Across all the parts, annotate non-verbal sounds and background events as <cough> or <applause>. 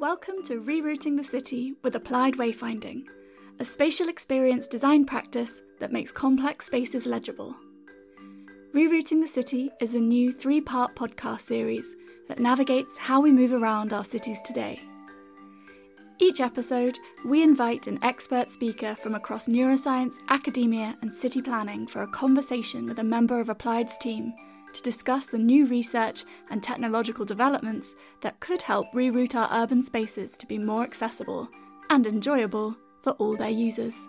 Welcome to Rerouting the City with Applied Wayfinding, a spatial experience design practice that makes complex spaces legible. Rerouting the City is a new three part podcast series that navigates how we move around our cities today. Each episode, we invite an expert speaker from across neuroscience, academia, and city planning for a conversation with a member of Applied's team to discuss the new research and technological developments that could help reroute our urban spaces to be more accessible and enjoyable for all their users.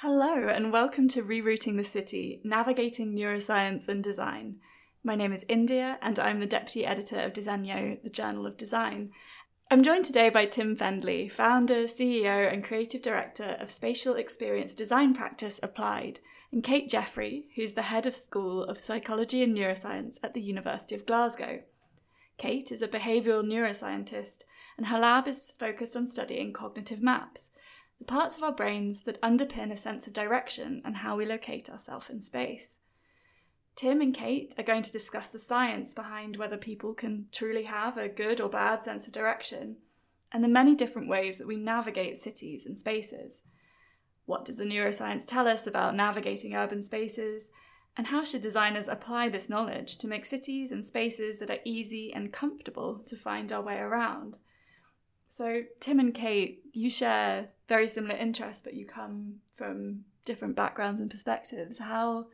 Hello, and welcome to Rerouting the City Navigating Neuroscience and Design. My name is India, and I'm the deputy editor of Disegno, the Journal of Design. I'm joined today by Tim Fendley, founder, CEO, and creative director of spatial experience design practice Applied, and Kate Jeffery, who's the head of School of Psychology and Neuroscience at the University of Glasgow. Kate is a behavioural neuroscientist, and her lab is focused on studying cognitive maps, the parts of our brains that underpin a sense of direction and how we locate ourselves in space. Tim and Kate are going to discuss the science behind whether people can truly have a good or bad sense of direction, and the many different ways that we navigate cities and spaces. What does the neuroscience tell us about navigating urban spaces? And how should designers apply this knowledge to make cities and spaces that are easy and comfortable to find our way around? So, Tim and Kate, you share very similar interests, but you come from different backgrounds and perspectives. How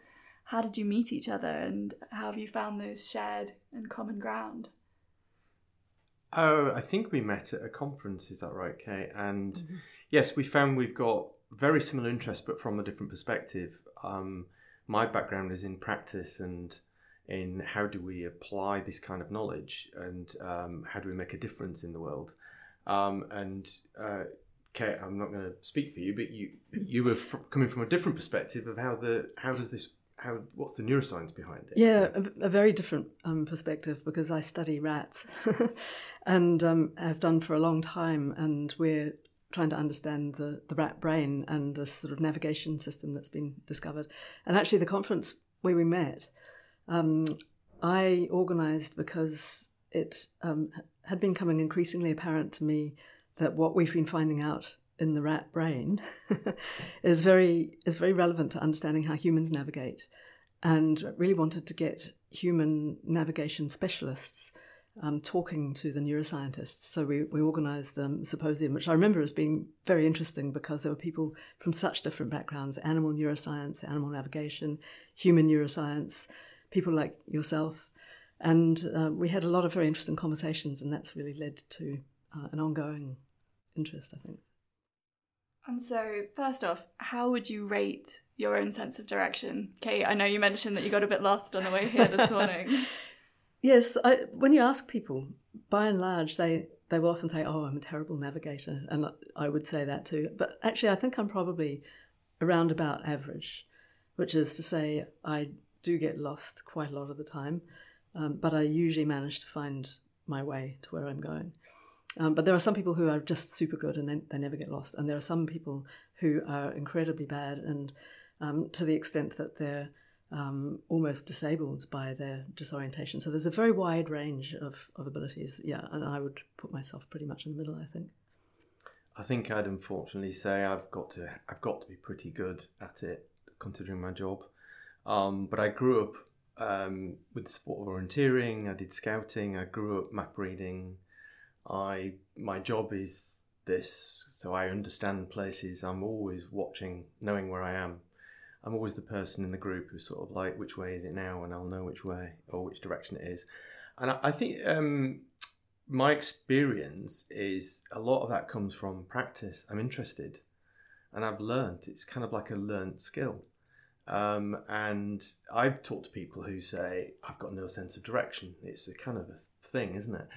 how did you meet each other, and how have you found those shared and common ground? Oh, I think we met at a conference. Is that right, Kate? And mm-hmm. yes, we found we've got very similar interests, but from a different perspective. Um, my background is in practice and in how do we apply this kind of knowledge and um, how do we make a difference in the world. Um, and uh, Kate, I'm not going to speak for you, but you you were f- coming from a different perspective of how the how does this how what's the neuroscience behind it? Yeah, a, a very different um, perspective because I study rats <laughs> and um, have done for a long time, and we're trying to understand the, the rat brain and the sort of navigation system that's been discovered. And actually, the conference where we met, um, I organised because it um, had been becoming increasingly apparent to me that what we've been finding out in the rat brain <laughs> is very is very relevant to understanding how humans navigate, and really wanted to get human navigation specialists um, talking to the neuroscientists. So we, we organised a symposium, which I remember as being very interesting because there were people from such different backgrounds animal neuroscience, animal navigation, human neuroscience, people like yourself. And uh, we had a lot of very interesting conversations, and that's really led to uh, an ongoing interest, I think. And so, first off, how would you rate your own sense of direction? Kate, I know you mentioned that you got a bit lost on the way here this morning. <laughs> Yes, I, when you ask people, by and large, they, they will often say, Oh, I'm a terrible navigator. And I would say that too. But actually, I think I'm probably around about average, which is to say, I do get lost quite a lot of the time, um, but I usually manage to find my way to where I'm going. Um, but there are some people who are just super good and they, they never get lost. And there are some people who are incredibly bad and um, to the extent that they're um, almost disabled by their disorientation. So there's a very wide range of, of abilities. Yeah, and I would put myself pretty much in the middle. I think. I think I'd unfortunately say I've got to I've got to be pretty good at it, considering my job. Um, but I grew up um, with the sport of orienteering. I did scouting. I grew up map reading. I my job is this, so I understand places. I'm always watching, knowing where I am. I'm always the person in the group who's sort of like, which way is it now? And I'll know which way or which direction it is. And I, I think um, my experience is a lot of that comes from practice. I'm interested and I've learned. It's kind of like a learned skill. Um, and I've talked to people who say, I've got no sense of direction. It's a kind of a thing, isn't it?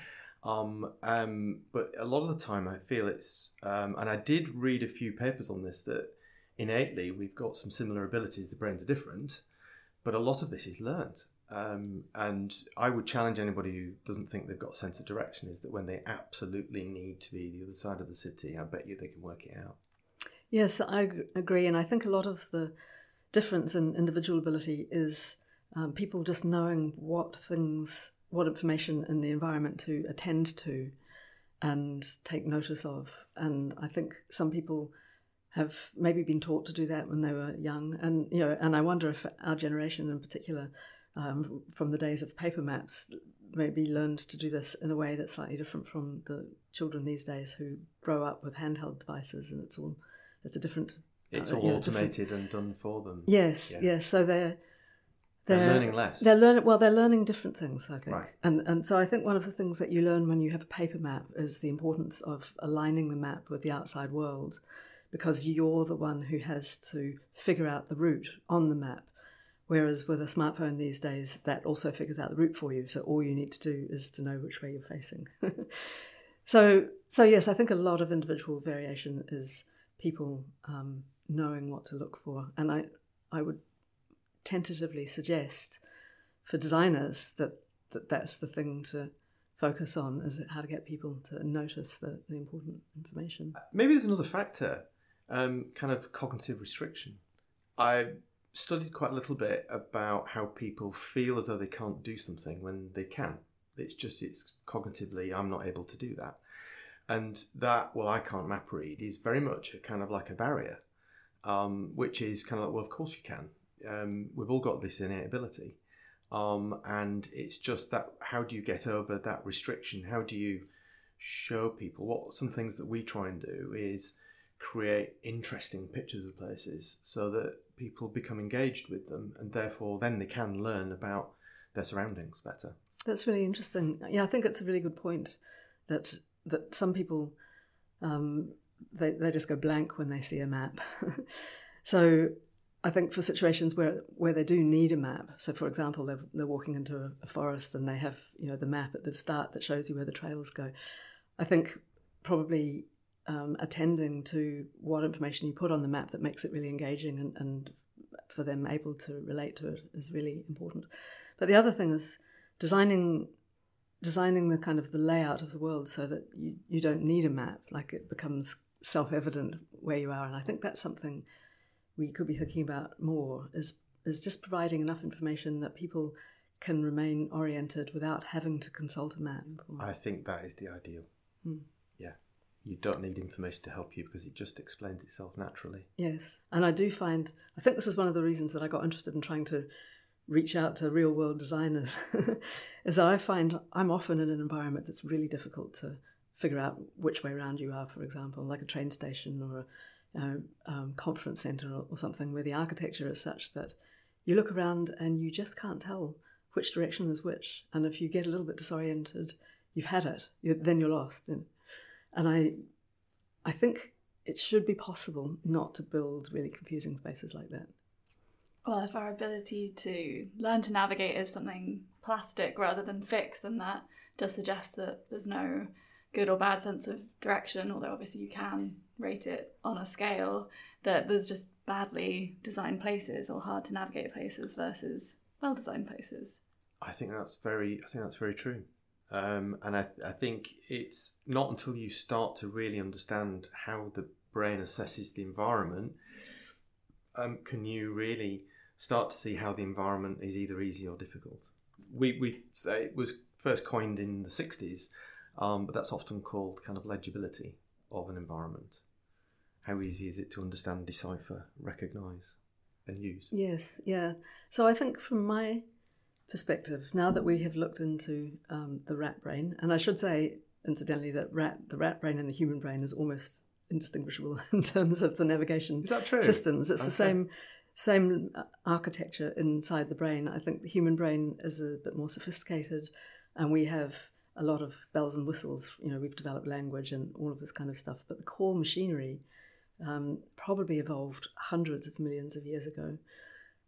Um, um, but a lot of the time, I feel it's, um, and I did read a few papers on this that innately we've got some similar abilities. The brains are different, but a lot of this is learned. Um, and I would challenge anybody who doesn't think they've got a sense of direction is that when they absolutely need to be the other side of the city, I bet you they can work it out. Yes, I agree. And I think a lot of the difference in individual ability is um, people just knowing what things what information in the environment to attend to and take notice of. And I think some people have maybe been taught to do that when they were young, and you know, and I wonder if our generation in particular, um, from the days of paper maps, maybe learned to do this in a way that's slightly different from the children these days who grow up with handheld devices, and it's all it's a different. It's uh, all you know, automated and done for them. Yes, Yeah. yes. So they're They're learning less. They're learning well. They're learning different things, I think. Right. And and so I think one of the things that you learn when you have a paper map is the importance of aligning the map with the outside world, because you're the one who has to figure out the route on the map. Whereas with a smartphone these days, that also figures out the route for you. So all you need to do is to know which way you're facing. <laughs> so so yes, I think a lot of individual variation is people um, knowing what to look for, and I I would tentatively suggest for designers that, that that's the thing to focus on is how to get people to notice the, the important information. Maybe there's another factor, um, kind of cognitive restriction. I studied quite a little bit about how people feel as though they can't do something when they can. It's just it's cognitively I'm not able to do that, and that well I can't map read is very much a kind of like a barrier, um, which is kind of like well of course you can. Um, we've all got this innate ability, um, and it's just that how do you get over that restriction? How do you show people what some things that we try and do is create interesting pictures of places so that people become engaged with them and therefore then they can learn about their surroundings better. That's really interesting. Yeah, I think it's a really good point that that some people um, they they just go blank when they see a map. <laughs> so I think for situations where where they do need a map, so for example, they're they're walking into a, forest and they have you know the map at the start that shows you where the trails go. I think probably um, attending to what information you put on the map that makes it really engaging and, and for them able to relate to it is really important. But the other thing is designing designing the kind of the layout of the world so that you, you don't need a map, like it becomes self-evident where you are. And I think that's something we could be thinking about more is is just providing enough information that people can remain oriented without having to consult a map. I think that is the ideal. Hmm. Yeah. You don't need information to help you because it just explains itself naturally. Yes, and I do find I think this is one of the reasons that I got interested in trying to reach out to real world designers <laughs> is that I find I'm often in an environment that's really difficult to figure out which way around you are. For example, like a train station or a know, um, conference center or, or something where the architecture is such that you look around and you just can't tell which direction is which. And if you get a little bit disoriented, you've had it. you then you're lost. And, and I, I think it should be possible not to build really confusing spaces like that. Well, if our ability to learn to navigate is something plastic rather than fixed, then that does suggest that there's no good or bad sense of direction, although obviously you can rate it on a scale, that there's just badly designed places or hard to navigate places versus well designed places. I think that's very I think that's very true. Um, and I, I think it's not until you start to really understand how the brain assesses the environment um, can you really start to see how the environment is either easy or difficult. We, we say it was first coined in the 60s, um, but that's often called kind of legibility of an environment. How easy is it to understand, decipher, recognise, and use? Yes, yeah. So I think from my perspective, now that we have looked into um, the rat brain, and I should say, incidentally, that rat, the rat brain and the human brain is almost indistinguishable <laughs> in terms of the navigation Is that true? systems. It's the same same uh, architecture inside the brain. I think the human brain is a bit more sophisticated, and we have a lot of bells and whistles. You know, we've developed language and all of this kind of stuff, but the core machinery um, probably evolved hundreds of millions of years ago.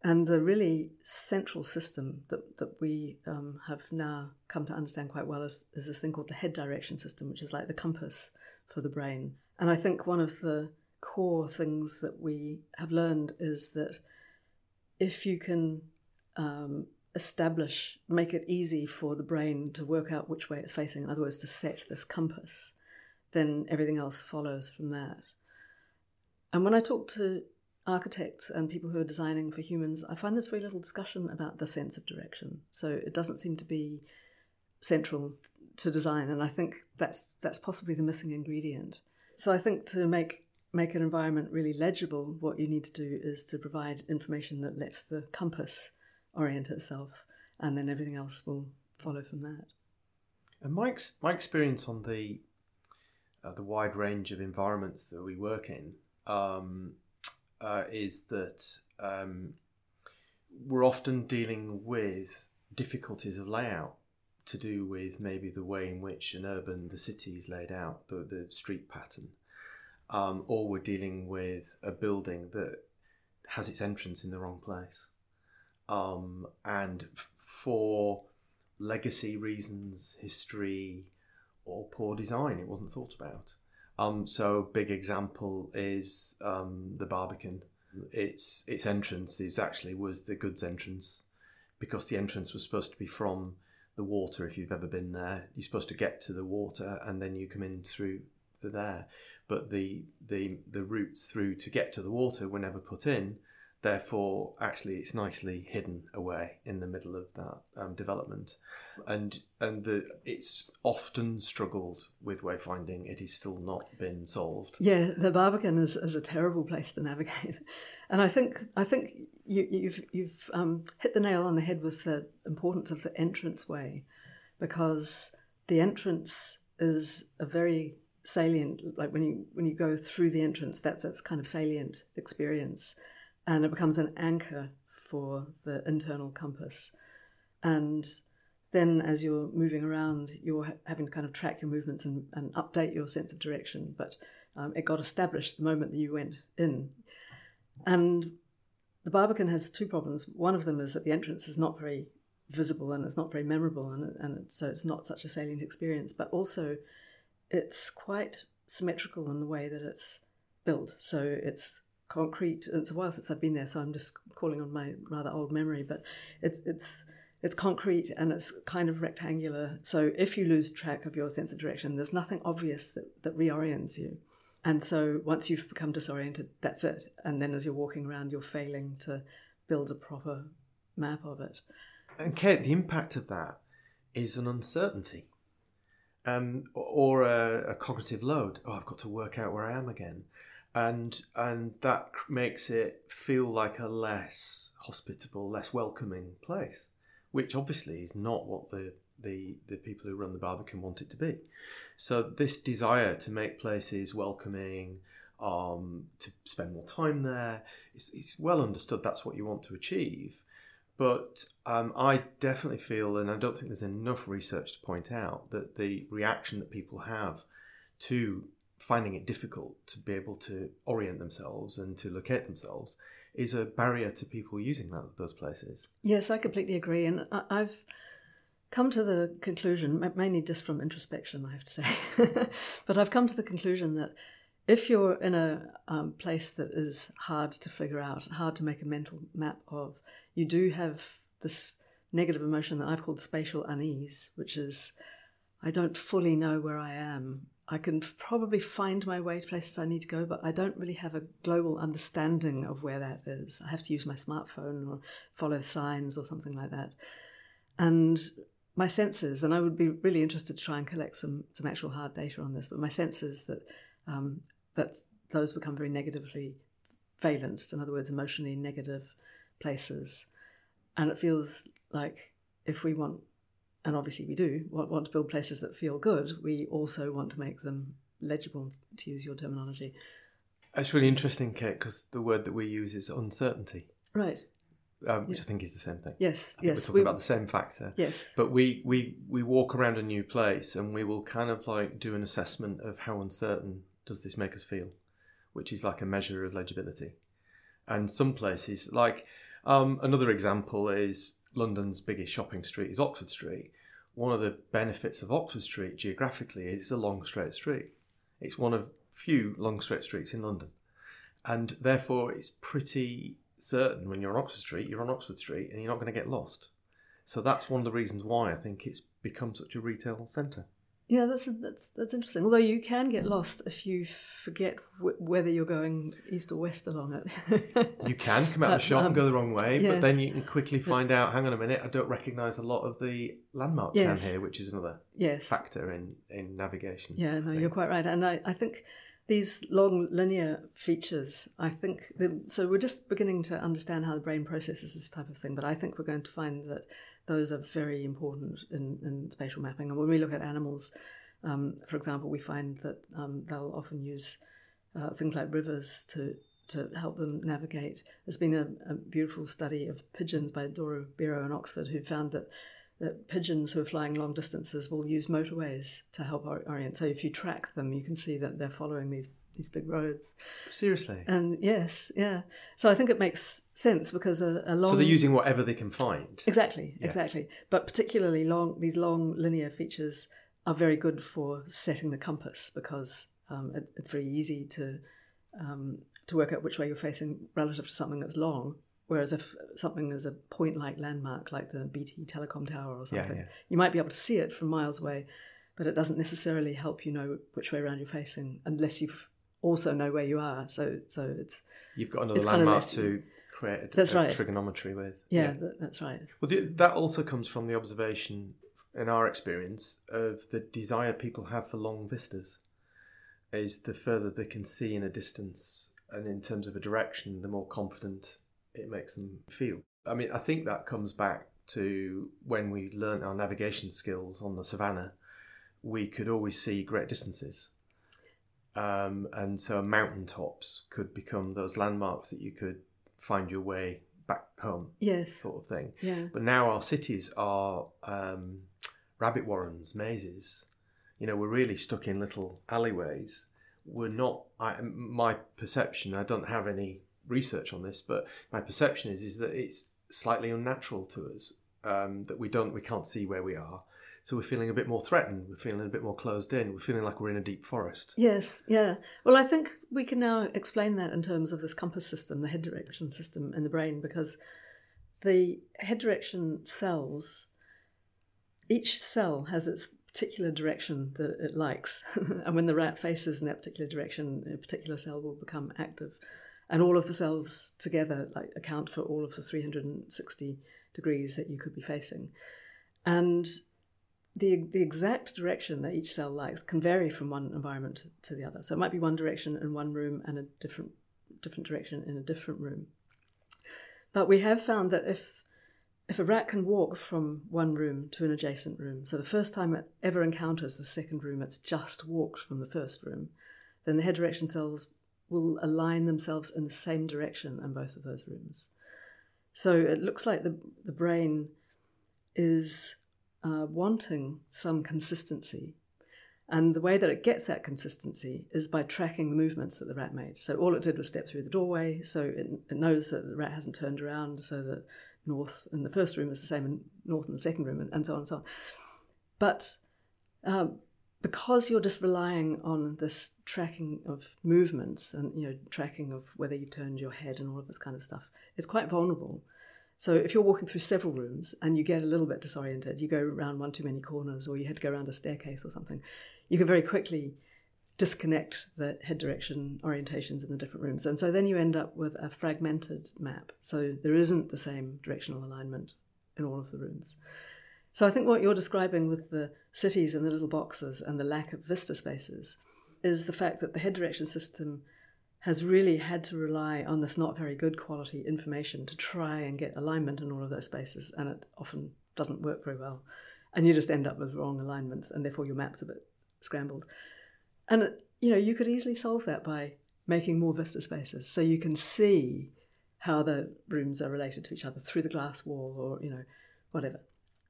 And the really central system that, that we um, have now come to understand quite well is, is this thing called the head direction system, which is like the compass for the brain. And I think one of the core things that we have learned is that if you can um, establish, make it easy for the brain to work out which way it's facing, in other words, to set this compass, then everything else follows from that. And when I talk to architects and people who are designing for humans, I find there's very little discussion about the sense of direction. So it doesn't seem to be central to design, and I think that's that's possibly the missing ingredient. So I think to make make an environment really legible, what you need to do is to provide information that lets the compass orient itself, and then everything else will follow from that. And my ex- my experience on the uh, the wide range of environments that we work in um, uh, is that um, we're often dealing with difficulties of layout to do with maybe the way in which an urban the city is laid out, the the street pattern, um, or we're dealing with a building that has its entrance in the wrong place, um, and for legacy reasons, history, or poor design. It wasn't thought about. Um, so big example is um, the Barbican. Its its entrance is actually was the goods entrance because the entrance was supposed to be from the water. If you've ever been there, you're supposed to get to the water and then you come in through the there. But the the the routes through to get to the water were never put in, Therefore, actually, it's nicely hidden away in the middle of that um, development, and and the it's often struggled with wayfinding. It is still not been solved. Yeah, the Barbican is, is a terrible place to navigate, <laughs> and I think I think you, have you've, you've um, hit the nail on the head with the importance of the entrance way, because the entrance is a very salient. Like when you when you go through the entrance, that's that's kind of salient experience and it becomes an anchor for the internal compass. And then as you're moving around, you're having to kind of track your movements and, and update your sense of direction. But um, it got established the moment that you went in. And the Barbican has two problems. One of them is that the entrance is not very visible and it's not very memorable, and, and so it's not such a salient experience. But also, it's quite symmetrical in the way that it's built. So it's concrete. It's a while since I've been there, so I'm just calling on my rather old memory. But it's it's it's concrete and it's kind of rectangular. So if you lose track of your sense of direction, there's nothing obvious that, that reorients you. And so once you've become disoriented, that's it. And then as you're walking around, you're failing to build a proper map of it. And Kate, the impact of that is an uncertainty. Um, or a, a cognitive load. Oh, I've got to work out where I am again and and that makes it feel like a less hospitable, less welcoming place, which obviously is not what the the the people who run the Barbican want it to be. So this desire to make places welcoming, um, to spend more time there, it's, it's well understood. That's what you want to achieve. But um, I definitely feel, and I don't think there's enough research to point out that the reaction that people have to finding it difficult to be able to orient themselves and to locate themselves is a barrier to people using that, those places. Yes, I completely agree. And I've come to the conclusion, mainly just from introspection, I have to say, <laughs> but I've come to the conclusion that if you're in a um, place that is hard to figure out, hard to make a mental map of, you do have this negative emotion that I've called spatial unease, which is I don't fully know where I am I can probably find my way to places I need to go, but I don't really have a global understanding of where that is. I have to use my smartphone or follow signs or something like that. And my senses, and I would be really interested to try and collect some, some actual hard data on this, but my sense is that, um, that those become very negatively valenced, in other words, emotionally negative places. And it feels like if we want and obviously we do want, want to build places that feel good, we also want to make them legible, to use your terminology. That's really interesting, Kate, because the word that we use is uncertainty. Right. Um, which yeah. I think is the same thing. Yes, yes. We're talking we, about the same factor. Yes. But we, we, we walk around a new place and we will kind of like do an assessment of how uncertain does this make us feel, which is like a measure of legibility. And some places, like um, another example is London's biggest shopping street is Oxford Street one of the benefits of Oxford Street geographically is it's a long straight street. It's one of few long straight streets in London. And therefore it's pretty certain when you're on Oxford Street, you're on Oxford Street and you're not going to get lost. So that's one of the reasons why I think it's become such a retail centre. Yeah, that's that's that's interesting. Although you can get lost if you forget w- whether you're going east or west along it. you can come out of the <laughs> shop and um, go the wrong way, but then you can quickly find out. Hang on a minute, I don't recognise a lot of the landmarks Yes. down here, which is another yes. factor in in navigation. Yeah, no, you're quite right, and I, I think these long linear features. I think the, so. We're just beginning to understand how the brain processes this type of thing, but I think we're going to find that those are very important in, in spatial mapping. And when we look at animals, um, for example, we find that um, they'll often use uh, things like rivers to to help them navigate. There's been a, a beautiful study of pigeons by Dora Biro in Oxford who found that that pigeons who are flying long distances will use motorways to help orient. So if you track them, you can see that they're following these these big roads. Seriously. And yes, yeah. So I think it makes sense because a, a long so they're using whatever they can find. Exactly, Yeah. exactly. But particularly long, these long linear features are very good for setting the compass because um, it, it's very easy to um, to work out which way you're facing relative to something that's long. Whereas if something is a point-like landmark, like the BT Telecom Tower or something, yeah. you might be able to see it from miles away, but it doesn't necessarily help you know which way around you're facing unless you also know where you are. So, so it's You've got another It's kind of landmark to create a, That's a right. trigonometry with. yeah, That, that's right. Well, the, that also comes from the observation, in our experience, of the desire people have for long vistas. Is the further they can see in a distance and in terms of a direction, the more confident it makes them feel. I mean, I think that comes back to when we learnt our navigation skills on the savannah. We could always see great distances. Um, and so mountaintops could become those landmarks that you could find your way back home, Yes. sort of thing. Yeah. But now our cities are um, rabbit warrens, mazes. You know, we're really stuck in little alleyways. We're not. I, my perception. I don't have any research on this, but my perception is is that it's slightly unnatural to us. Um, that we don't, we can't see where we are. So we're feeling a bit more threatened. We're feeling a bit more closed in. We're feeling like we're in a deep forest. Yes, yeah. Well, I think we can now explain that in terms of this compass system, the head direction system in the brain, because the head direction cells, each cell has its particular direction that it likes. <laughs> and when the rat faces in that particular direction, a particular cell will become active. And all of the cells together like account for all of the 360 degrees that you could be facing. And the the exact direction that each cell likes can vary from one environment to the other. So it might be one direction in one room and a different different direction in a different room. But we have found that if if a rat can walk from one room to an adjacent room, so the first time it ever encounters the second room, it's just walked from the first room, then the head direction cells will align themselves in the same direction in both of those rooms. So it looks like the the brain is uh, wanting some consistency. And the way that it gets that consistency is by tracking the movements that the rat made. So all it did was step through the doorway, so it, it knows that the rat hasn't turned around, so that north in the first room is the same in north in the second room, and, and so on and so on. But um, because you're just relying on this tracking of movements and you know tracking of whether you've turned your head and all of this kind of stuff, it's quite vulnerable. So if you're walking through several rooms and you get a little bit disoriented, you go around one too many corners, or you had to go around a staircase or something, you can very quickly disconnect the head direction orientations in the different rooms. And so then you end up with a fragmented map. So there isn't the same directional alignment in all of the rooms. So I think what you're describing with the cities and the little boxes and the lack of vista spaces is the fact that the head direction system has really had to rely on this not very good quality information to try and get alignment in all of those spaces, and it often doesn't work very well. And you just end up with wrong alignments, and therefore your map's a bit scrambled. And you know, you could easily solve that by making more vista spaces, so you can see how the rooms are related to each other through the glass wall, or you know, whatever.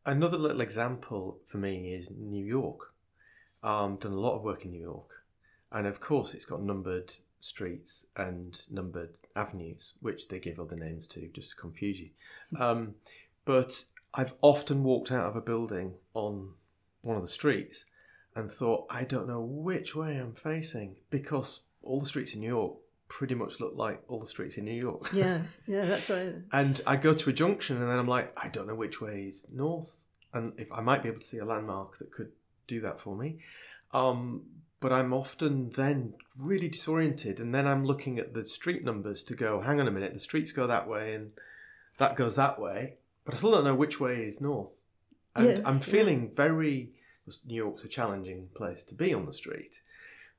Another little example for me is New York. Um, done a lot of work in New York, and of course, it's got numbered streets and numbered avenues, which they give other names to just to confuse you. Um, but I've often walked out of a building on one of the streets and thought, I don't know which way I'm facing because all the streets in New York pretty much look like all the streets in New York. Yeah, yeah, that's right. <laughs> And I go to a junction and then I'm like, I don't know which way is north. And if I might be able to see a landmark that could do that for me. Um, but I'm often then really disoriented, and then I'm looking at the street numbers to go, hang on a minute, the streets go that way, and that goes that way, but I still don't know which way is north. And Yes, I'm yeah. feeling very. New York's a challenging place to be on the street,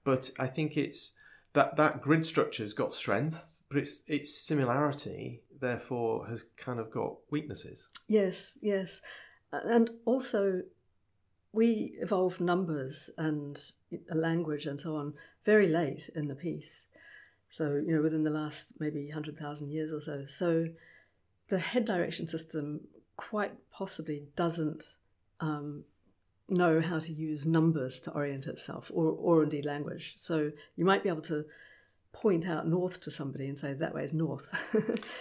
but I think it's that that grid structure's got strength, but its its similarity therefore has kind of got weaknesses. Yes, yes. And also, we evolved numbers and a language and so on very late in the piece. So, you know, within the last maybe 100,000 years or so. So, the head direction system quite possibly doesn't um, know how to use numbers to orient itself or, or indeed language. So, you might be able to point out north to somebody and say that way is north.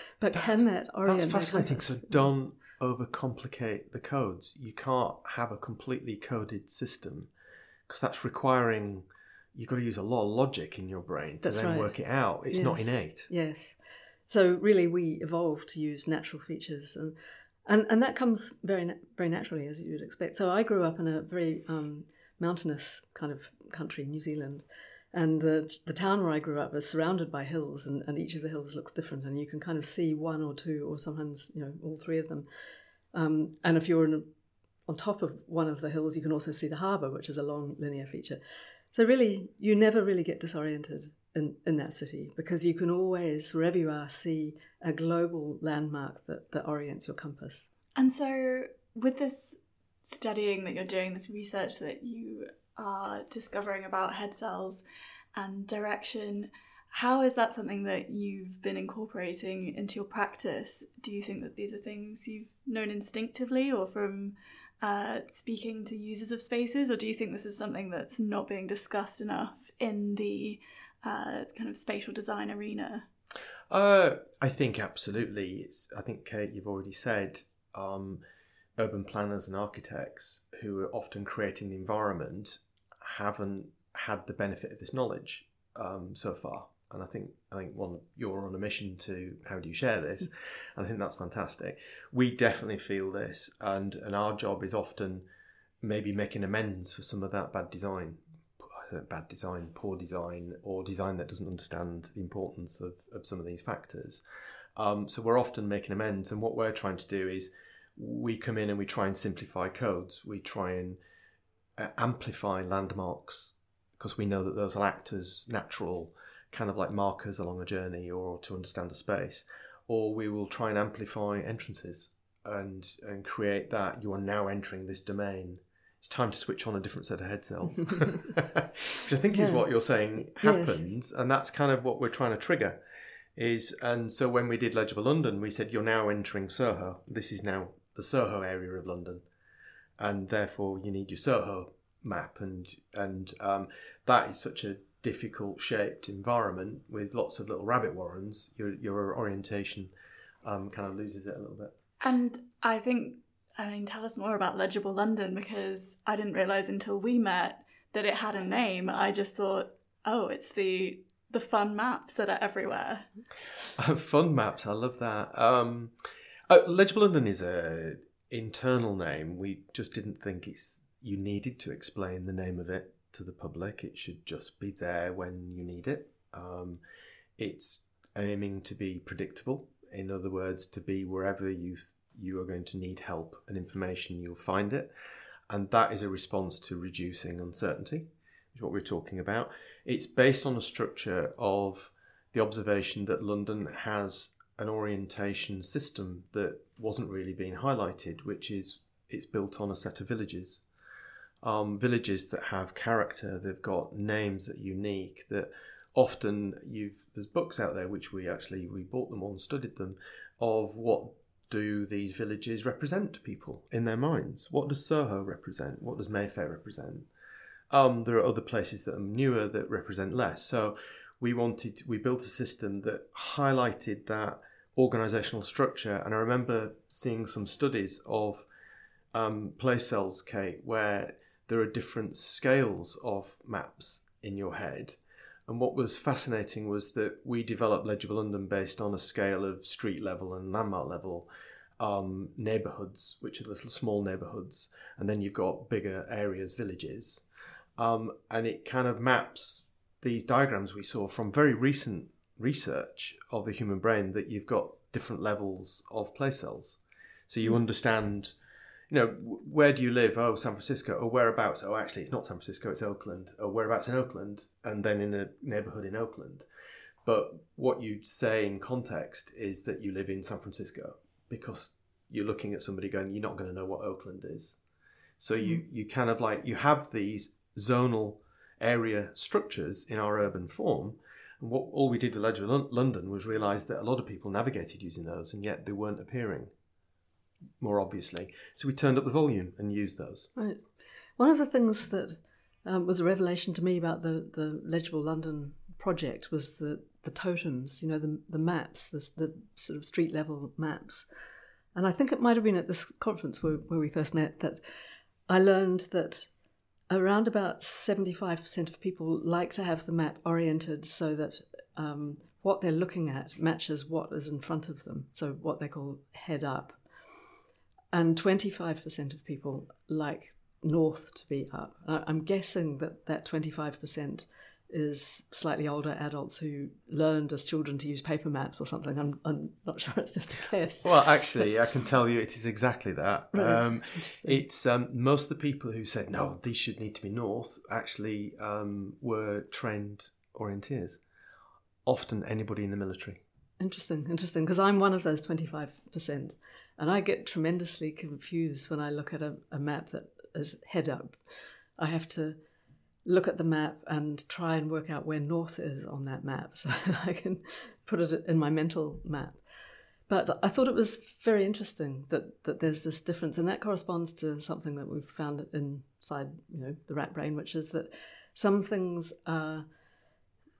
<laughs> but can that orient itself? That's fascinating. So don't overcomplicate the codes. You can't have a completely coded system because that's requiring you've got to use a lot of logic in your brain to That's then right. work it out. It's not innate. Yes. So really, we evolved to use natural features, and and, and that comes very na- very naturally as you would expect. So I grew up in a very um, mountainous kind of country, New Zealand, and the the town where I grew up is surrounded by hills, and, and each of the hills looks different, and you can kind of see one or two, or sometimes you know all three of them. Um, and if you're in on top of one of the hills, you can also see the harbour, which is a long linear feature. So really, you never really get disoriented in, in that city because you can always, wherever you are, see a global landmark that, that orients your compass. And so, with this studying that you're doing, this research that you are discovering about head cells and direction, how is that something that you've been incorporating into your practice? Do you think that these are things you've known instinctively or from uh, speaking to users of spaces, or do you think this is something that's not being discussed enough in the uh, kind of spatial design arena? Uh, I think absolutely. It's. I think Kate, you've already said, um, urban planners and architects who are often creating the environment haven't had the benefit of this knowledge um, so far. And I think I think one you're on a mission to how do you share this, <laughs> and I think that's fantastic. We definitely feel this, and and our job is often maybe making amends for some of that bad design bad design, poor design, or design that doesn't understand the importance of, of some of these factors. Um, so we're often making amends, and what we're trying to do is we come in and we try and simplify codes. We try and uh, Uh, amplify landmarks because we know that those will act as natural, kind of like markers along a journey or to understand a space. Or we will try and amplify entrances and and create that you are now entering this domain it's time to switch on a different set of head cells, <laughs> <laughs> which I think is what you're saying Yes. happens, and that's kind of what we're trying to trigger. Is and so when we did Legible London, we said you're now entering Soho. This is now the Soho area of London, and therefore you need your Soho map, and and um, that is such a difficult shaped environment with lots of little rabbit warrens. Your your orientation um, kind of loses it a little bit. And I think, I mean, tell us more about Legible London because I didn't realise until we met that it had a name. I just thought, oh, it's the the fun maps that are everywhere. <laughs> Fun maps, I love that. Um, uh, Legible London is a internal name. We just didn't think it's you needed to explain the name of it to the public. It should just be there when you need it. Um, it's aiming to be predictable. In other words, to be wherever you th- you are going to need help and information, you'll find it, and that is a response to reducing uncertainty, which is what we're talking about. It's based on a structure of the observation that London has an orientation system that wasn't really being highlighted, which is it's built on a set of villages. Um, villages that have character, they've got names that are unique, that often you've there's books out there which we actually we bought them all and studied them of what do these villages represent to people in their minds? What does Soho represent? What does Mayfair represent? Um, there are other places that are newer that represent less. So we wanted we built a system that highlighted that organizational structure and i remember seeing some studies of um, place cells kate where there are different scales of maps in your head and what was fascinating was that we developed legible london based on a scale of street level and landmark level um, neighborhoods, which are little small neighborhoods, and then you've got bigger areas, villages. Um, and it kind of maps these diagrams we saw from very recent research of the human brain that you've got different levels of place cells. So you hmm. understand, you know, where do you live? Oh, San Francisco. Or whereabouts? Oh, actually, it's not San Francisco, it's Oakland. Or whereabouts in Oakland? And then in a neighborhood in Oakland. But what you'd say in context is that you live in San Francisco because you're looking at somebody going, you're not going to know what Oakland is. So you, hmm. you kind of like, you have these zonal area structures in our urban form. And what all we did with Legible London was realise that a lot of people navigated using those, and yet they weren't appearing more obviously. So we turned up the volume and used those. Right. One of the things that um, was a revelation to me about the, the Legible London project was the, the totems, you know, the, the maps, the, the sort of street level maps. And I think it might have been at this conference where, where we first met that I learned that around about 75% of people like to have the map oriented so that um, what they're looking at matches what is in front of them, so what they call head up. And 25% of people like north to be up. I'm guessing that that 25% is slightly older adults who learned as children to use paper maps or something. I'm, I'm not <laughs> sure it's just a case. Well, actually, I can tell you it is exactly that. <laughs> Really? Um, it's um, most of the people who said no, these should need to be north actually um, were trained orienteers. Often anybody in the military. Interesting, interesting. Because I'm one of those twenty five percent, and I get tremendously confused when I look at a, a map that is head up. I have to look at the map and try and work out where north is on that map <laughs> so that I can put it in my mental map. But I thought it was very interesting that, that there's this difference, and that corresponds to something that we've found inside you know the rat brain, which is that some things are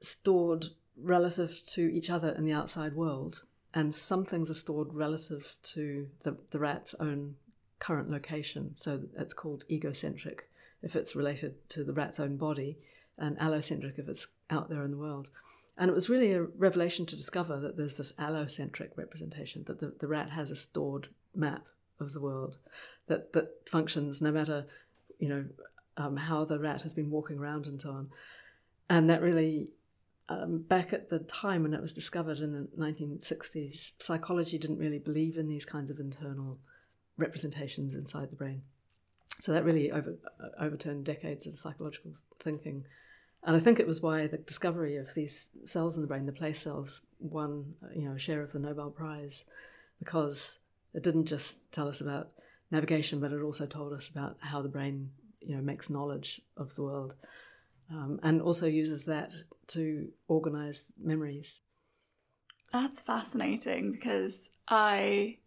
stored relative to each other in the outside world, and some things are stored relative to the, the rat's own current location. So it's called egocentric if it's related to the rat's own body, and allocentric if it's out there in the world. And it was really a revelation to discover that there's this allocentric representation, that the, the rat has a stored map of the world that, that functions no matter, you know, um, how the rat has been walking around and so on. And that really, um, back at the time when it was discovered in the 1960s, psychology didn't really believe in these kinds of internal representations inside the brain. So that really over, uh, overturned decades of psychological thinking. And I think it was why the discovery of these cells in the brain, the place cells, won you know a share of the Nobel Prize, because it didn't just tell us about navigation, but it also told us about how the brain you know makes knowledge of the world, um, and also uses that to organize memories. That's fascinating because I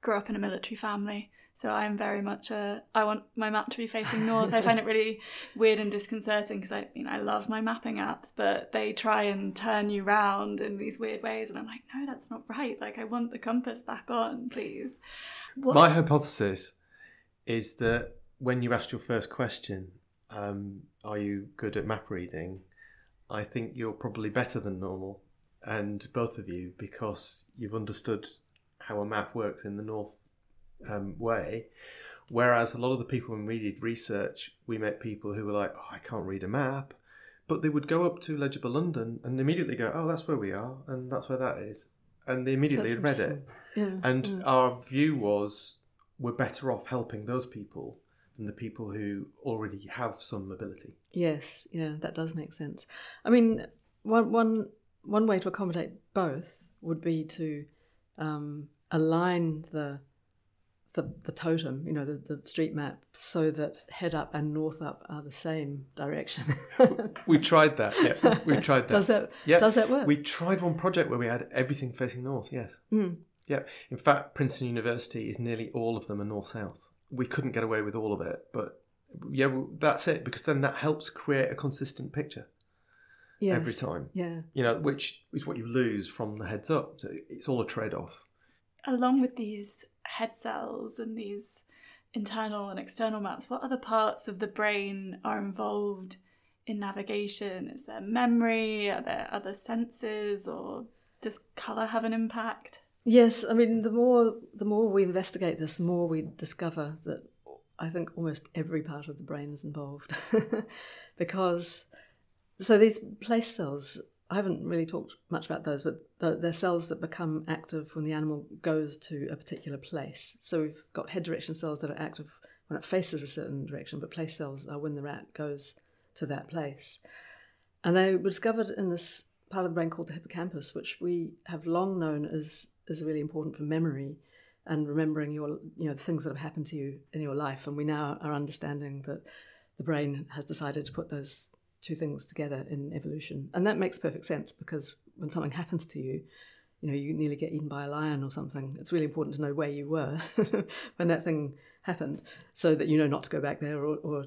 grew up in a military family. So I'm very much a. I want my map to be facing north. I find it really <laughs> weird and disconcerting because I, you know, I love my mapping apps, but they try and turn you round in these weird ways, and I'm like, no, that's not right. Like, I want the compass back on, please. What? My hypothesis is that when you asked your first question, um, are you good at map reading? I think you're probably better than normal, and both of you, because you've understood how a map works in the north um, way. Whereas a lot of the people when we did research, we met people who were like, "Oh, I can't read a map," but they would go up to Legible London and immediately go, "Oh, that's where we are, and that's where that is," and they immediately had read it. Yeah, and yeah. our view was, we're better off helping those people than the people who already have some mobility. Yes, yeah, that does make sense. I mean, one one one way to accommodate both would be to um, align the the, the totem, you know, the, the street map, so that head up and north up are the same direction. <laughs> we tried that. Yeah, we tried that. does that? Yeah. Does that work? We tried one project where we had everything facing north. Yes. Mm. Yeah. In fact, Princeton University is nearly all of them are north south. We couldn't get away with all of it, but yeah, well, that's it because then that helps create a consistent picture. Yes. Every time. Yeah. You know, which is what you lose from the heads up. So it's all a trade off. Along with these head cells and these internal and external maps, what other parts of the brain are involved in navigation? Is there memory? Are there other senses? Or does colour have an impact? Yes, I mean the more the more we investigate this, the more we discover that I think almost every part of the brain is involved, <laughs> because so these place cells. I haven't really talked much about those, but they're cells that become active when the animal goes to a particular place. So we've got head direction cells that are active when it faces a certain direction, but place cells are when the rat goes to that place. And they were discovered in this part of the brain called the hippocampus, which we have long known as is really important for memory and remembering your you know the things that have happened to you in your life. And we now are understanding that the brain has decided to put those two things together in evolution, and that makes perfect sense because when something happens to you, you know you nearly get eaten by a lion or something. It's really important to know where you were <laughs> when that thing happened, so that you know not to go back there, or, or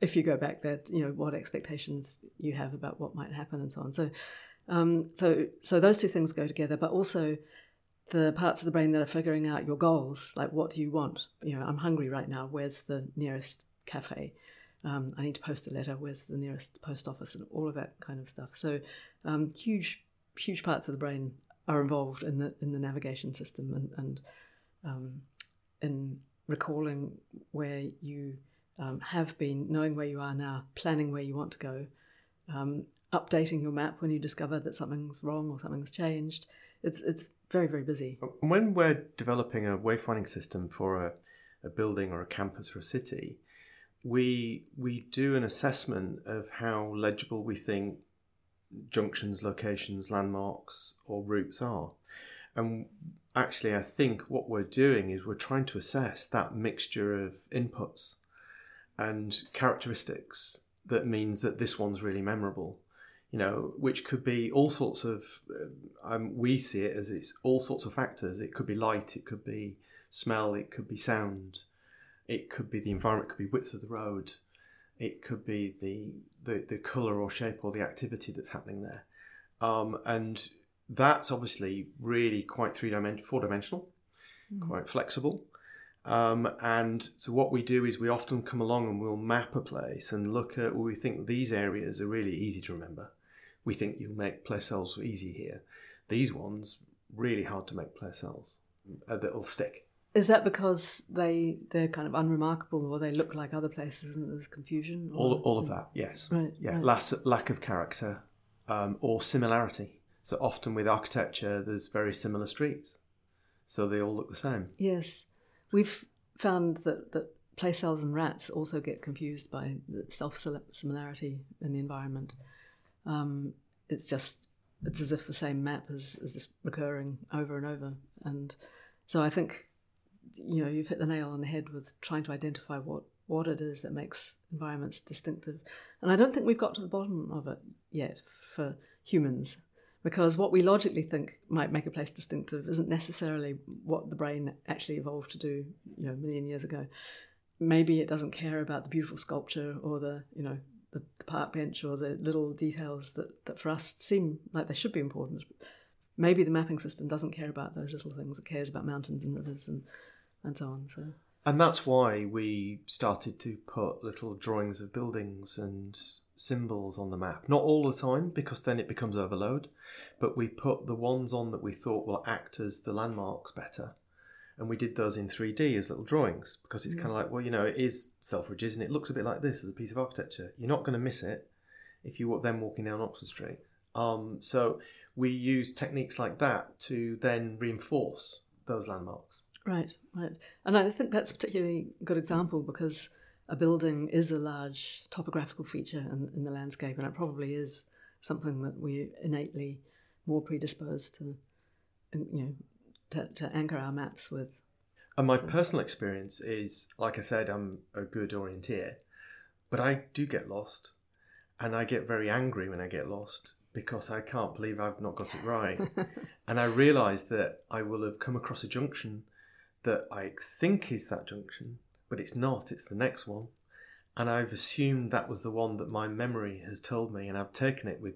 if you go back there, you know what expectations you have about what might happen and so on. So, um, so so those two things go together, but also the parts of the brain that are figuring out your goals, like what do you want? You know, I'm hungry right now. Where's the nearest cafe? Um, I need to post a letter. Where's the nearest post office? And all of that kind of stuff. So, um, huge, huge parts of the brain are involved in the in the navigation system and and um, in recalling where you um, have been, knowing where you are now, planning where you want to go, um, updating your map when you discover that something's wrong or something's changed. It's it's very very busy. When we're developing a wayfinding system for a, a building or a campus or a city, we we do an assessment of how legible we think junctions, locations, landmarks, or routes are. And actually, I think what we're doing is we're trying to assess that mixture of inputs and characteristics that means that this one's really memorable you know, which could be all sorts of. Uh, um, we see it as it's all sorts of factors. It could be light, it could be smell, it could be sound, it could be the environment, it could be width of the road, it could be the the, the color or shape or the activity that's happening there, um, and that's obviously really quite three dimensional, four dimensional, mm. quite flexible. Um, and so what we do is we often come along and we'll map a place and look at well, we think these areas are really easy to remember we think you'll make place cells easy here. These ones, really hard to make place cells uh, that'll stick. Is that because they they're kind of unremarkable, or they look like other places, and there's confusion? Or? All all of that, yes. Right. Yeah. Right. Lack, lack of character, um, or similarity. So often with architecture, there's very similar streets, so they all look the same. Yes, we've found that that place cells and rats also get confused by self similarity in the environment. Um, it's just it's as if the same map is, is just recurring over and over. And so I think you know you've hit the nail on the head with trying to identify what what it is that makes environments distinctive. And I don't think we've got to the bottom of it yet for humans. Because what we logically think might make a place distinctive isn't necessarily what the brain actually evolved to do, you know, a million years ago. Maybe it doesn't care about the beautiful sculpture or the, you know, the, the park bench or the little details that, that for us seem like they should be important. Maybe the mapping system doesn't care about those little things. It cares about mountains and rivers and, and so on. So. And that's why we started to put little drawings of buildings and symbols on the map. Not all the time, because then it becomes overload, but we put the ones on that we thought will act as the landmarks better and we did those in 3D as little drawings because it's mm. kind of like, well, you know, it is Selfridges and it looks a bit like this as a piece of architecture. You're not going to miss it if you are then walking down Oxford Street. Um, so we use techniques like that to then reinforce those landmarks. Right, right. And I think that's a particularly good example because a building is a large topographical feature in, in the landscape, and it probably is something that we're innately more predisposed to, you know, to, to anchor our maps with. And my so. personal experience is, like I said, I'm a good orienteer, but I do get lost, and I get very angry when I get lost because I can't believe I've not got it right. <laughs> and I realise that I will have come across a junction that I think is that junction, but it's not, it's the next one. And I've assumed that was the one that my memory has told me, and I've taken it with,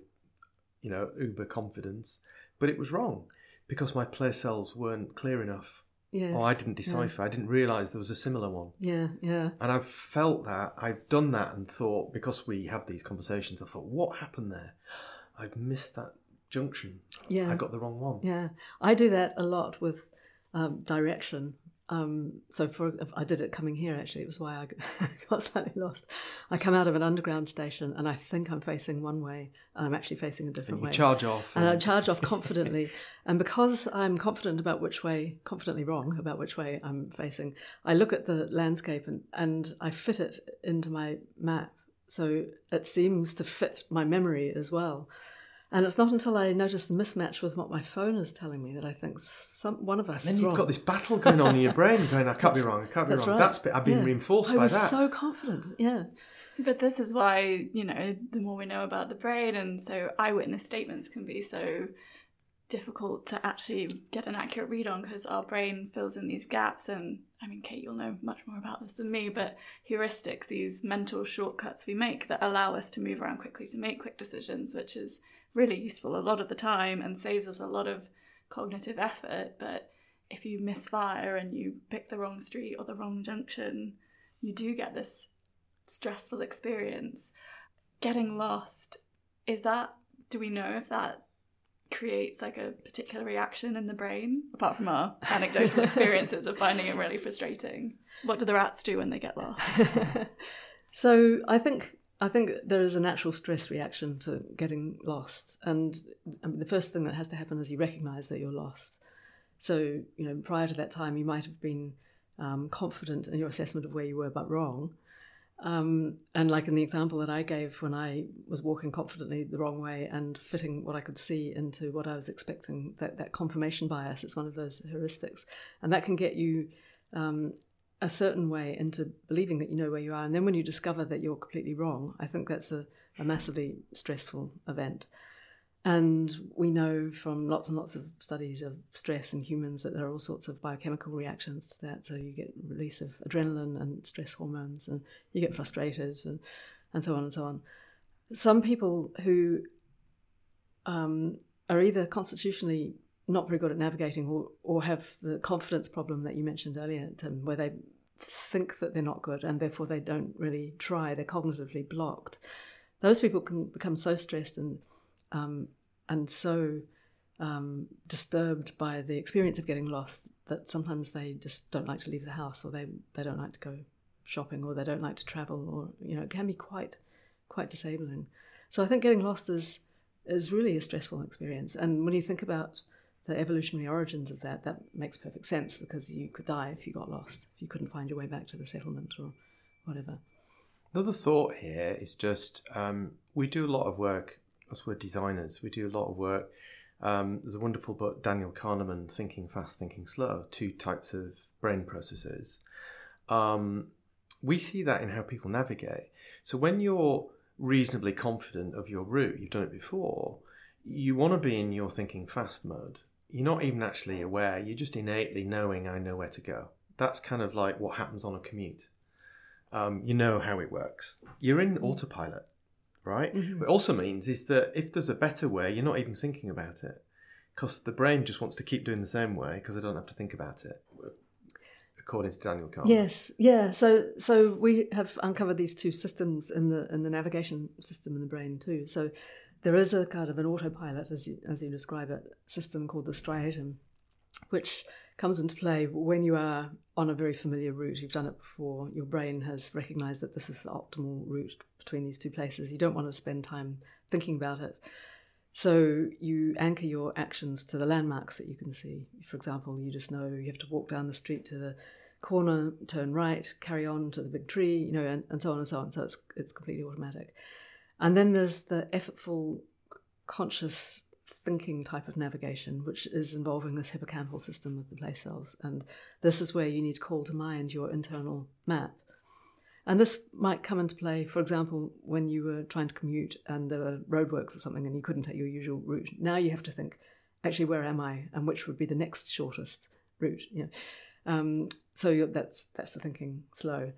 you know, uber confidence, but it was wrong because my place cells weren't clear enough. Yes. Or I didn't decipher. Yeah. I didn't realise there was a similar one. Yeah, yeah. And I've felt that. I've done that and thought, because we have these conversations, I thought, what happened there? I've missed that junction. Yeah. I got the wrong one. Yeah, I do that a lot with um, direction. Um, so for I did it coming here actually. It was why I <laughs> got slightly lost. I come out of an underground station and I think I'm facing one way, and I'm actually facing a different And you way. charge off. and I charge off <laughs> confidently. and because I'm confident about which way, confidently wrong about which way I'm facing, I look at the landscape and, and I fit it into my map. So it seems to fit my memory as well. And it's not until I notice the mismatch with what my phone is telling me that I think some one of us. And then is you've wrong. got this battle going on in your brain, <laughs> going, "I can't be wrong. I can't be That's wrong." right. That's been, I've been Yeah. reinforced I by was that. so confident. Yeah. But this is why, you know, the more we know about the brain, and so eyewitness statements can be so difficult to actually get an accurate read on because our brain fills in these gaps. And I mean, Kate, you'll know much more about this than me, but heuristics, these mental shortcuts we make that allow us to move around quickly to make quick decisions, which is really useful a lot of the time and saves us a lot of cognitive effort. But if you misfire and you pick the wrong street or the wrong junction, you do get this stressful experience. Getting lost, is that, do we know if that creates like a particular reaction in the brain, apart from our anecdotal <laughs> experiences of finding it really frustrating? What do the rats do when they get lost? <laughs> so I think I think there is a natural stress reaction to getting lost, and I mean, the first thing that has to happen is you recognise that you're lost. So you know, prior to that time, you might have been um, confident in your assessment of where you were, but wrong. Um, and like in the example that I gave, when I was walking confidently the wrong way and fitting what I could see into what I was expecting, that, that confirmation bias is one of those heuristics. And that can get you um, a certain way into believing that you know where you are. And then when you discover that you're completely wrong, I think that's a, a massively stressful event. And we know from lots and lots of studies of stress in humans that there are all sorts of biochemical reactions to that. So you get release of adrenaline and stress hormones, and you get frustrated, and, and so on and so on. Some people who um, are either constitutionally not very good at navigating or, or have the confidence problem that you mentioned earlier, Tim, where they think that they're not good and therefore they don't really try, they're cognitively blocked. Those people can become so stressed and um, and so um, disturbed by the experience of getting lost that sometimes they just don't like to leave the house or they, they don't like to go shopping or they don't like to travel or you know it can be quite quite disabling. So I think getting lost is is really a stressful experience. And when you think about the evolutionary origins of that, that makes perfect sense because you could die if you got lost, if you couldn't find your way back to the settlement or whatever. Another thought here is just um, we do a lot of work as we're designers. We do a lot of work. Um, there's a wonderful book, Daniel Kahneman, Thinking Fast, Thinking Slow, two types of brain processes. Um, we see that in how people navigate. So when you're reasonably confident of your route, you've done it before, you want to be in your thinking fast mode. You're not even actually aware, you're just innately knowing I know where to go. That's kind of like what happens on a commute. Um, you know how it works. You're in autopilot, right? Mhm. What it also means is that if there's a better way, you're not even thinking about it because the brain just wants to keep doing the same way because I don't have to think about it, according to Daniel Kahneman. Yes, yeah. So so we have uncovered these two systems in the in the navigation system in the brain too. So there is a kind of an autopilot, as you as you describe it, system called the striatum, which comes into play when you are on a very familiar route. You've done it before. Your brain has recognised that this is the optimal route between these two places. You don't want to spend time thinking about it. So you anchor your actions to the landmarks that you can see. For example, you just know you have to walk down the street to the corner, turn right, carry on to the big tree, you know, and, and so on and so on. So it's it's completely automatic. And then there's the effortful, conscious thinking type of navigation, which is involving this hippocampal system of the place cells. And this is where you need to call to mind your internal map. And this might come into play, for example, when you were trying to commute and there were roadworks or something and you couldn't take your usual route. Now you have to think, actually, where am I and which would be the next shortest route? You know? um, so that's, that's the thinking slow.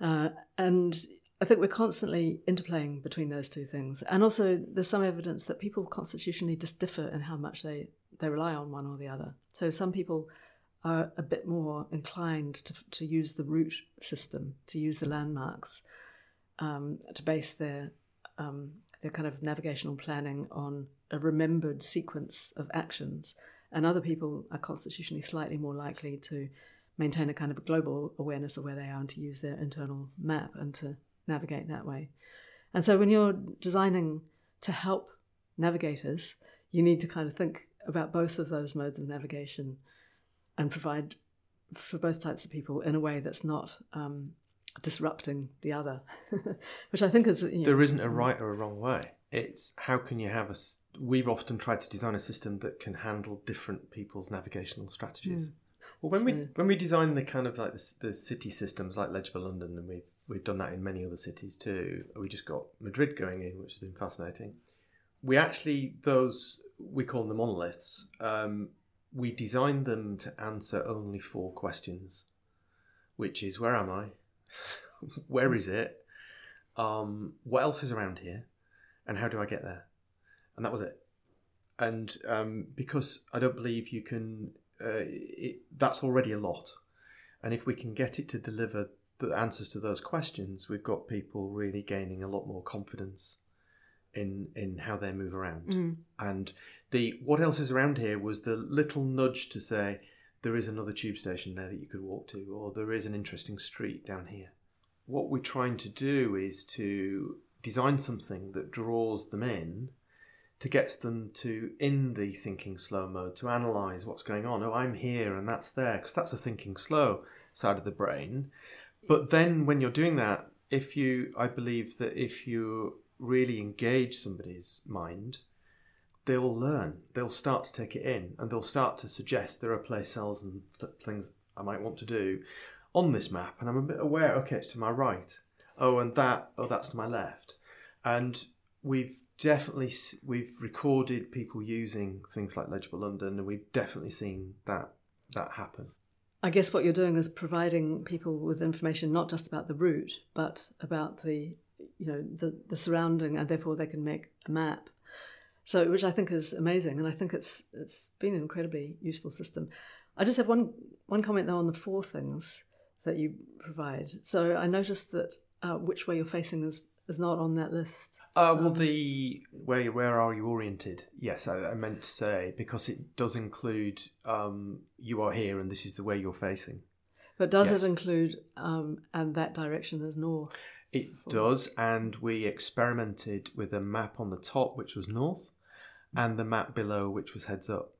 Uh, and I think we're constantly interplaying between those two things. And also, there's some evidence that people constitutionally just differ in how much they, they rely on one or the other. So some people are a bit more inclined to, to use the route system, to use the landmarks, um, to base their um, their kind of navigational planning on a remembered sequence of actions, and other people are constitutionally slightly more likely to maintain a kind of a global awareness of where they are and to use their internal map and to navigate that way. And so when you're designing to help navigators, you need to kind of think about both of those modes of navigation and provide for both types of people in a way that's not um, disrupting the other, <laughs> which I think is. You know, there isn't a right or a wrong way. It's how can you have a. We've often tried to design a system that can handle different people's navigational strategies. Mm. Well, when so, we when we design the kind of like the, the city systems like Legible London, and we've we've done that in many other cities too. We just got Madrid going in, which has been fascinating. We actually those we call them the monoliths. Um, we designed them to answer only four questions, which is where am I, <laughs> where is it, um, what else is around here, and how do I get there, and that was it. And um, because I don't believe you can, uh, it, that's already a lot. And if we can get it to deliver the answers to those questions, we've got people really gaining a lot more confidence in in how they move around. Mm. And the what else is around here was the little nudge to say there is another tube station there that you could walk to, or there is an interesting street down here. What we're trying to do is to design something that draws them in to get them to in the thinking slow mode to analyze what's going on oh i'm here and that's there because that's a thinking slow side of the brain but then when you're doing that if you i believe that if you really engage somebody's mind, they'll learn. They'll start to take it in and they'll start to suggest there are place cells and th- things I might want to do on this map. And I'm a bit aware, okay, it's to my right. Oh, and that, oh, that's to my left. And we've definitely we've recorded people using things like Legible London, and we've definitely seen that that happen. I guess what you're doing is providing people with information not just about the route, but about the you know the the surrounding, and therefore they can make a map. So, which I think is amazing, and I think it's it's been an incredibly useful system. I just have one one comment though on the four things that you provide. So I noticed that uh, which way you're facing is is not on that list. Uh, well, um, the where where are you oriented? Yes, I, I, meant to say because it does include um, you are here and this is the way you're facing. But does yes. it include um, and that direction is north? It does, and we experimented with a map on the top, which was north, and the map below, which was heads up.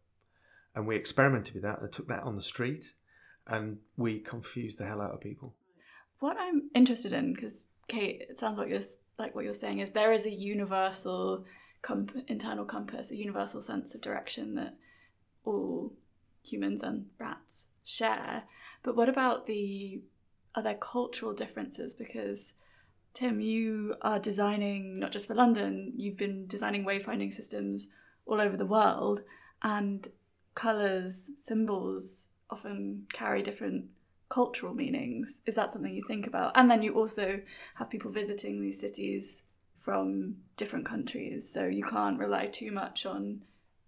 And we experimented with that. I took that on the street, and we confused the hell out of people. What I'm interested in, because Kate, it sounds like you're like what you're saying is there is a universal comp- internal compass, a universal sense of direction that all humans and rats share. But what about the are there cultural differences? Because Tim, you are designing not just for London, you've been designing wayfinding systems all over the world, and colours, symbols often carry different cultural meanings. Is that something you think about? And then you also have people visiting these cities from different countries, so you can't rely too much on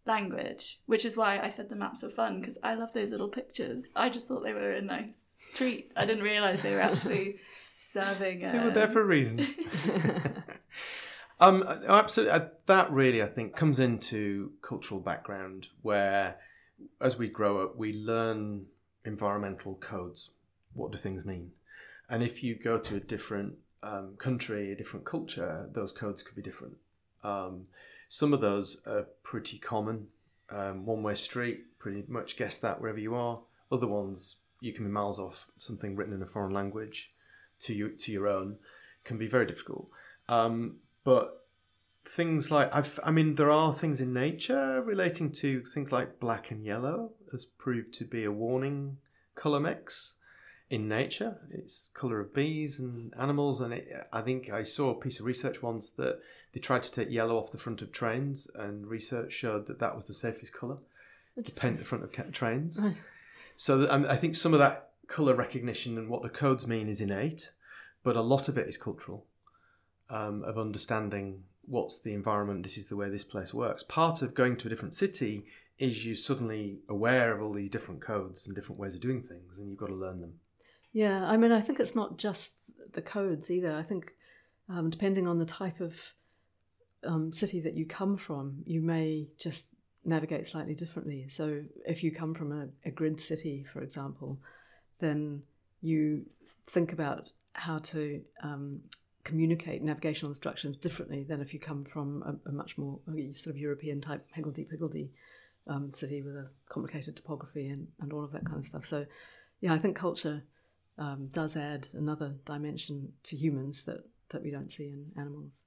language, which is why I said the maps were fun because I love those little pictures. I just thought they were a nice treat. I didn't realize they were actually <laughs> serving. They were there for a reason. <laughs> <laughs> um, absolutely. Uh, that really, I think, comes into cultural background where, as we grow up, we learn environmental codes. What do things mean? And if you go to a different um, country, a different culture, those codes could be different. Um, some of those are pretty common. Um, one way street, pretty much guess that wherever you are. Other ones, you can be miles off something written in a foreign language to you to your own can be very difficult. Um, but things like I've, I mean, there are things in nature relating to things like black and yellow has proved to be a warning color mix in nature. It's color of bees and animals, and it, I think I saw a piece of research once that they tried to take yellow off the front of trains, and research showed that that was the safest color to paint the front of trains. Right. So um, I think some of that color recognition and what the codes mean is innate, but a lot of it is cultural, um, of understanding what's the environment, this is the way this place works. Part of going to a different city is you suddenly aware of all these different codes and different ways of doing things, and you've got to learn them. Yeah, I mean, I think it's not just the codes either. I think um, depending on the type of um, city that you come from, you may just navigate slightly differently. So if you come from a, a grid city, for example, then you think about how to um, communicate navigational instructions differently than if you come from a, a much more sort of European type higgledy-piggledy um, city with a complicated topography and, and all of that kind of stuff. So, yeah, I think culture um, does add another dimension to humans that, that we don't see in animals.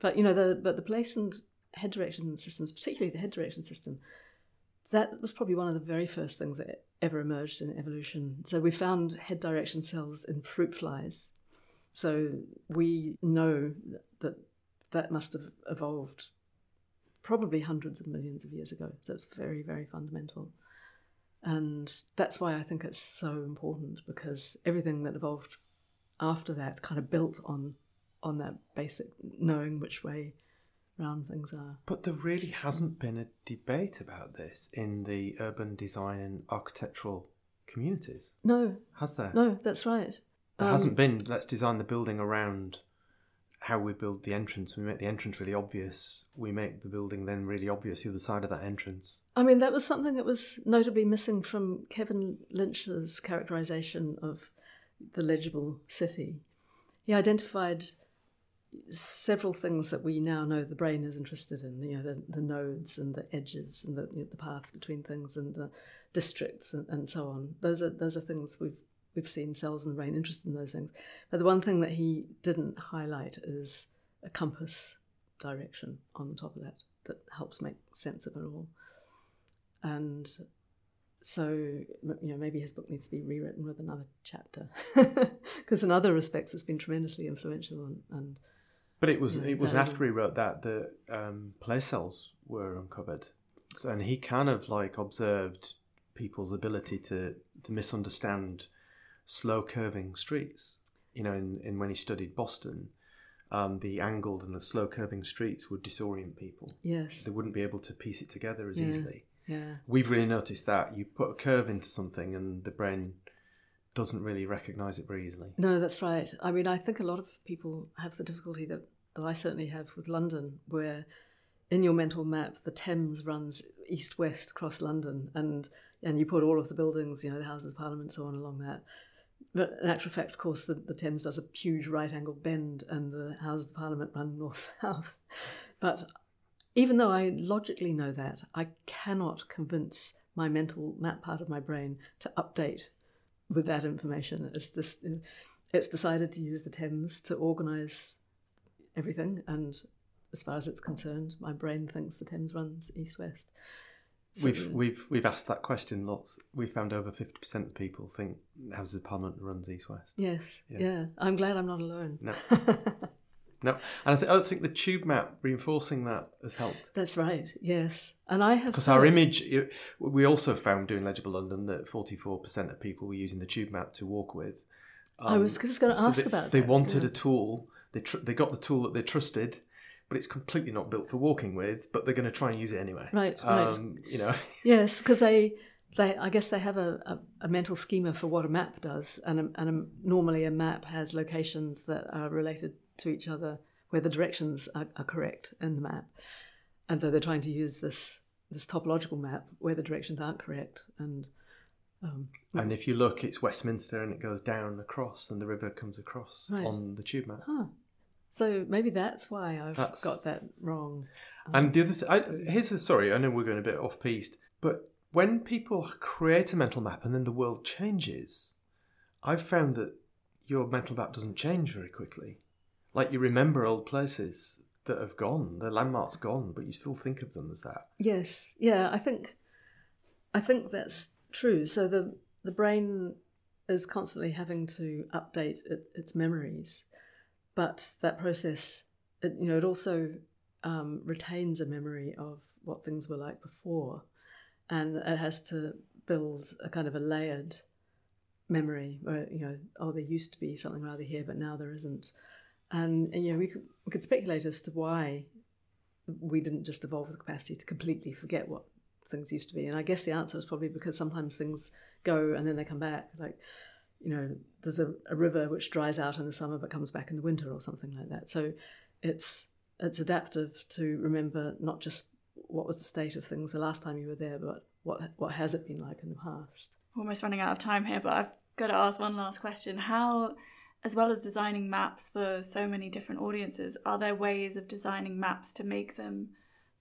But you know, the but the place and head direction systems, particularly the head direction system, that was probably one of the very first things that ever emerged in evolution. So we found head direction cells in fruit flies. So we know that that must have evolved probably hundreds of millions of years ago. So it's very, very fundamental. And that's why I think it's so important because everything that evolved after that kind of built on on that basic knowing which way round things are. But there really hasn't been a debate about this in the urban design and architectural communities. No. Has there? No, that's right. There um, hasn't been, let's design the building around how we build the entrance. We make the entrance really obvious. We make the building then really obvious the other side of that entrance. I mean, that was something that was notably missing from Kevin Lynch's characterization of the legible city. He identified several things that we now know the brain is interested in. You know, the, the nodes and the edges and the, you know, the paths between things and the districts and, and so on. Those are those are things we've we've seen cells in the brain interested in those things. But the one thing that he didn't highlight is a compass direction on the top of that that helps make sense of it all. And so you know maybe his book needs to be rewritten with another chapter <laughs> because in other respects it's been tremendously influential and, and but it was yeah, it was after he wrote that that um, place cells were uncovered, so, and he kind of like observed people's ability to to misunderstand slow curving streets. You know, in, in when he studied Boston, um, the angled and the slow curving streets would disorient people. Yes, they wouldn't be able to piece it together as yeah. easily. Yeah, we've really noticed that you put a curve into something and the brain doesn't really recognize it very easily. No, that's right. I mean, I think a lot of people have the difficulty that, that I certainly have with London, where in your mental map the Thames runs east west across London, and and you put all of the buildings, you know, the Houses of Parliament, so on along that. But in actual fact, of course, the, the Thames does a huge right angle bend, and the Houses of Parliament run north south. <laughs> But even though I logically know that, I cannot convince my mental map part of my brain to update with that information. It's just it's decided to use the Thames to organise everything, and as far as it's concerned, my brain thinks the Thames runs east west. We've we've we've asked that question lots. We've found over fifty percent of people think Houses of Parliament runs east west. Yes, yeah. yeah. I'm glad I'm not alone. No. <laughs> No, and I, th- I think the tube map reinforcing that has helped. That's right. Yes, and I have because our image. We also found doing Legible London that forty-four percent of people were using the tube map to walk with. Um, I was um, just going to so ask they, about. They that, wanted yeah. a tool. They tr- they got the tool that they trusted, but it's completely not built for walking with. But they're going to try and use it anyway. Right. Um, right. You know. <laughs> yes, because they. They, I guess they have a, a, a, mental schema for what a map does, and, a, and normally a map has locations that are related to each other where the directions are, are correct in the map. And so they're trying to use this this topological map where the directions aren't correct and um, and if you look, it's Westminster, and it goes down across, and the river comes across right. on the tube map. Huh. So maybe that's why I've that's... got that wrong. And um, the other thing, here's a sorry, I know we're going a bit off piste, but when people create a mental map and then the world changes, I've found that your mental map doesn't change very quickly like you remember old places that have gone, the landmarks gone, but you still think of them as that. Yes, yeah, I think, I think that's true. So the the brain is constantly having to update it, its memories, but that process, it, you know, it also um, retains a memory of what things were like before, and it has to build a kind of a layered memory where you know, oh, there used to be something rather here, but now there isn't and, and you know, we could, we could speculate as to why we didn't just evolve the capacity to completely forget what things used to be. And I guess the answer is probably because sometimes things go and then they come back. Like, you know, there's a, a river which dries out in the summer but comes back in the winter or something like that. So it's it's adaptive to remember not just what was the state of things the last time you were there, but what what has it been like in the past. Almost running out of time here, but I've got to ask one last question. How, as well as designing maps for so many different audiences, are there ways of designing maps to make them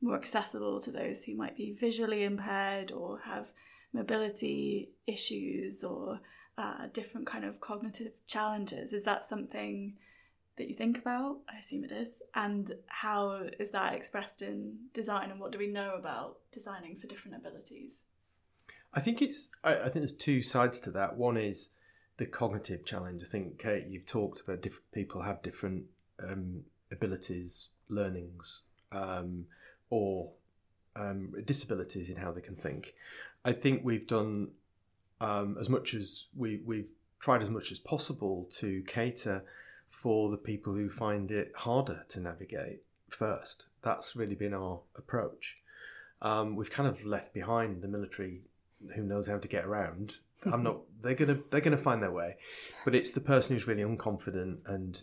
more accessible to those who might be visually impaired or have mobility issues or uh, different kind of cognitive challenges? Is that something that you think about? I assume it is. And how is that expressed in design, and what do we know about designing for different abilities? I think it's. I, I think there's two sides to that. One is the cognitive challenge. I think Kate, you've talked about different people have different um, abilities, learnings, um, or um, disabilities in how they can think. I think we've done um, as much as we we've tried as much as possible to cater for the people who find it harder to navigate first. That's really been our approach. Um, we've kind of left behind the military who knows how to get around. <laughs> I'm not. They're gonna. They're gonna find their way, but it's the person who's really unconfident, and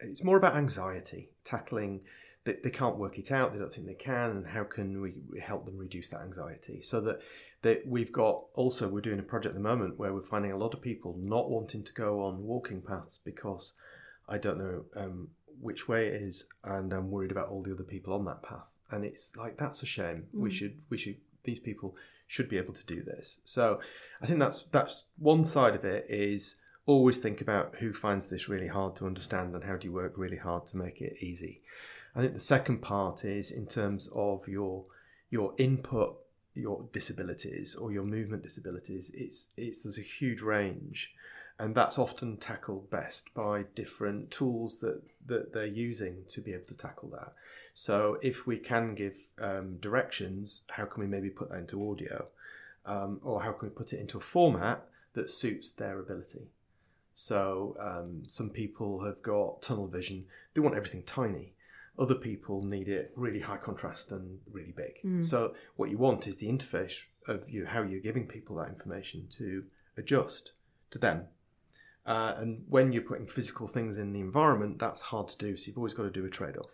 it's more about anxiety, tackling. They, they can't work it out. They don't think they can, and how can we help them reduce that anxiety so that that we've got also we're doing a project at the moment where we're finding a lot of people not wanting to go on walking paths because I don't know um, which way it is, and I'm worried about all the other people on that path. And it's like that's a shame. Mm. We should we should these people should be able to do this. So I think that's that's one side of it is always think about who finds this really hard to understand and how do you work really hard to make it easy. I think the second part is in terms of your your input your disabilities or your movement disabilities it's it's there's a huge range and that's often tackled best by different tools that, that they're using to be able to tackle that. So if we can give um, directions, how can we maybe put that into audio, um, or how can we put it into a format that suits their ability? So um, some people have got tunnel vision; they want everything tiny. Other people need it really high contrast and really big. Mm. So what you want is the interface of you, how you're giving people that information to adjust to them uh, and when you're putting physical things in the environment, that's hard to do. So you've always got to do a trade off.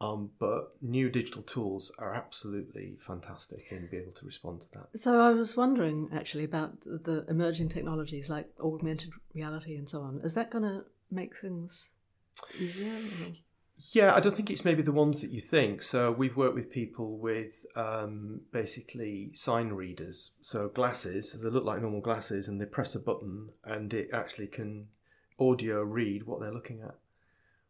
Um, but new digital tools are absolutely fantastic in being able to respond to that. So I was wondering actually about the emerging technologies like augmented reality and so on. Is that going to make things easier? Or? Yeah, I don't think it's maybe the ones that you think. So we've worked with people with um, basically sign readers, so glasses. They look like normal glasses, and they press a button, and it actually can audio read what they're looking at,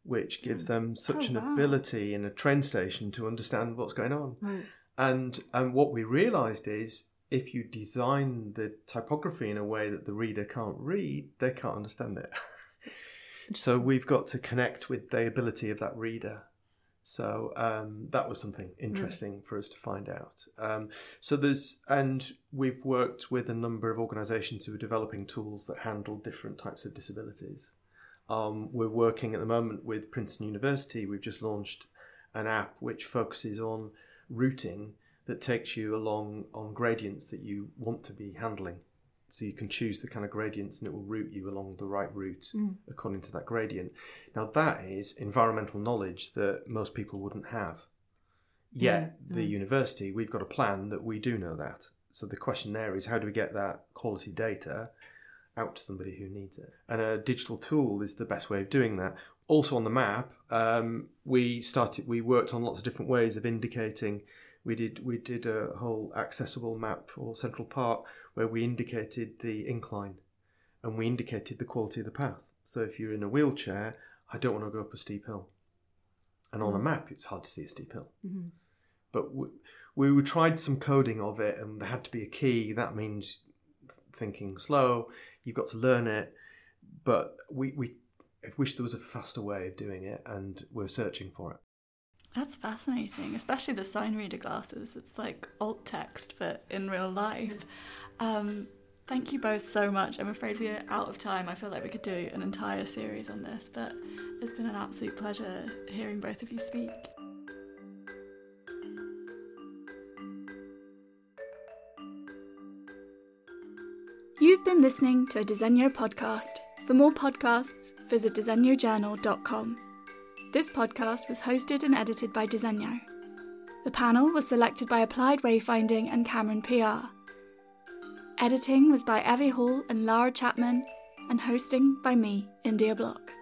which gives hmm. them such oh, an wow. ability in a train station to understand what's going on. Right. And and what we realised is if you design the typography in a way that the reader can't read, they can't understand it. <laughs> So we've got to connect with the ability of that reader. So um, that was something interesting mm. for us to find out. Um, so there's, and we've worked with a number of organisations who are developing tools that handle different types of disabilities. Um, we're working at the moment with Princeton University. We've just launched an app which focuses on routing that takes you along on gradients that you want to be handling. So you can choose the kind of gradients and it will route you along the right route mm. according to that gradient. Now, that is environmental knowledge that most people wouldn't have. Yet, yeah. the mm. university, we've got a plan that we do know that. So the question there is how do we get that quality data out to somebody who needs it? And a digital tool is the best way of doing that. Also on the map, um, we started. We worked on lots of different ways of indicating. We did we did a whole accessible map for Central Park where we indicated the incline and we indicated the quality of the path. So if you're in a wheelchair, I don't want to go up a steep hill. And on a mm. map, it's hard to see a steep hill. Mm-hmm. But we, we tried some coding of it, and there had to be a key. That means thinking slow. You've got to learn it. But we, we wish there was a faster way of doing it, and we're searching for it. That's fascinating, especially the sign reader glasses. It's like alt text, but in real life. Um, thank you both so much. I'm afraid we're out of time. I feel like we could do an entire series on this, but it's been an absolute pleasure hearing both of you speak. You've been listening to a Disegno podcast. For more podcasts, visit disegnojournal.com. This podcast was hosted and edited by Disegno. The panel was selected by Applied Wayfinding and Camron PR. Editing was by Evie Hall and Lara Chapman, and hosting by me, India Block.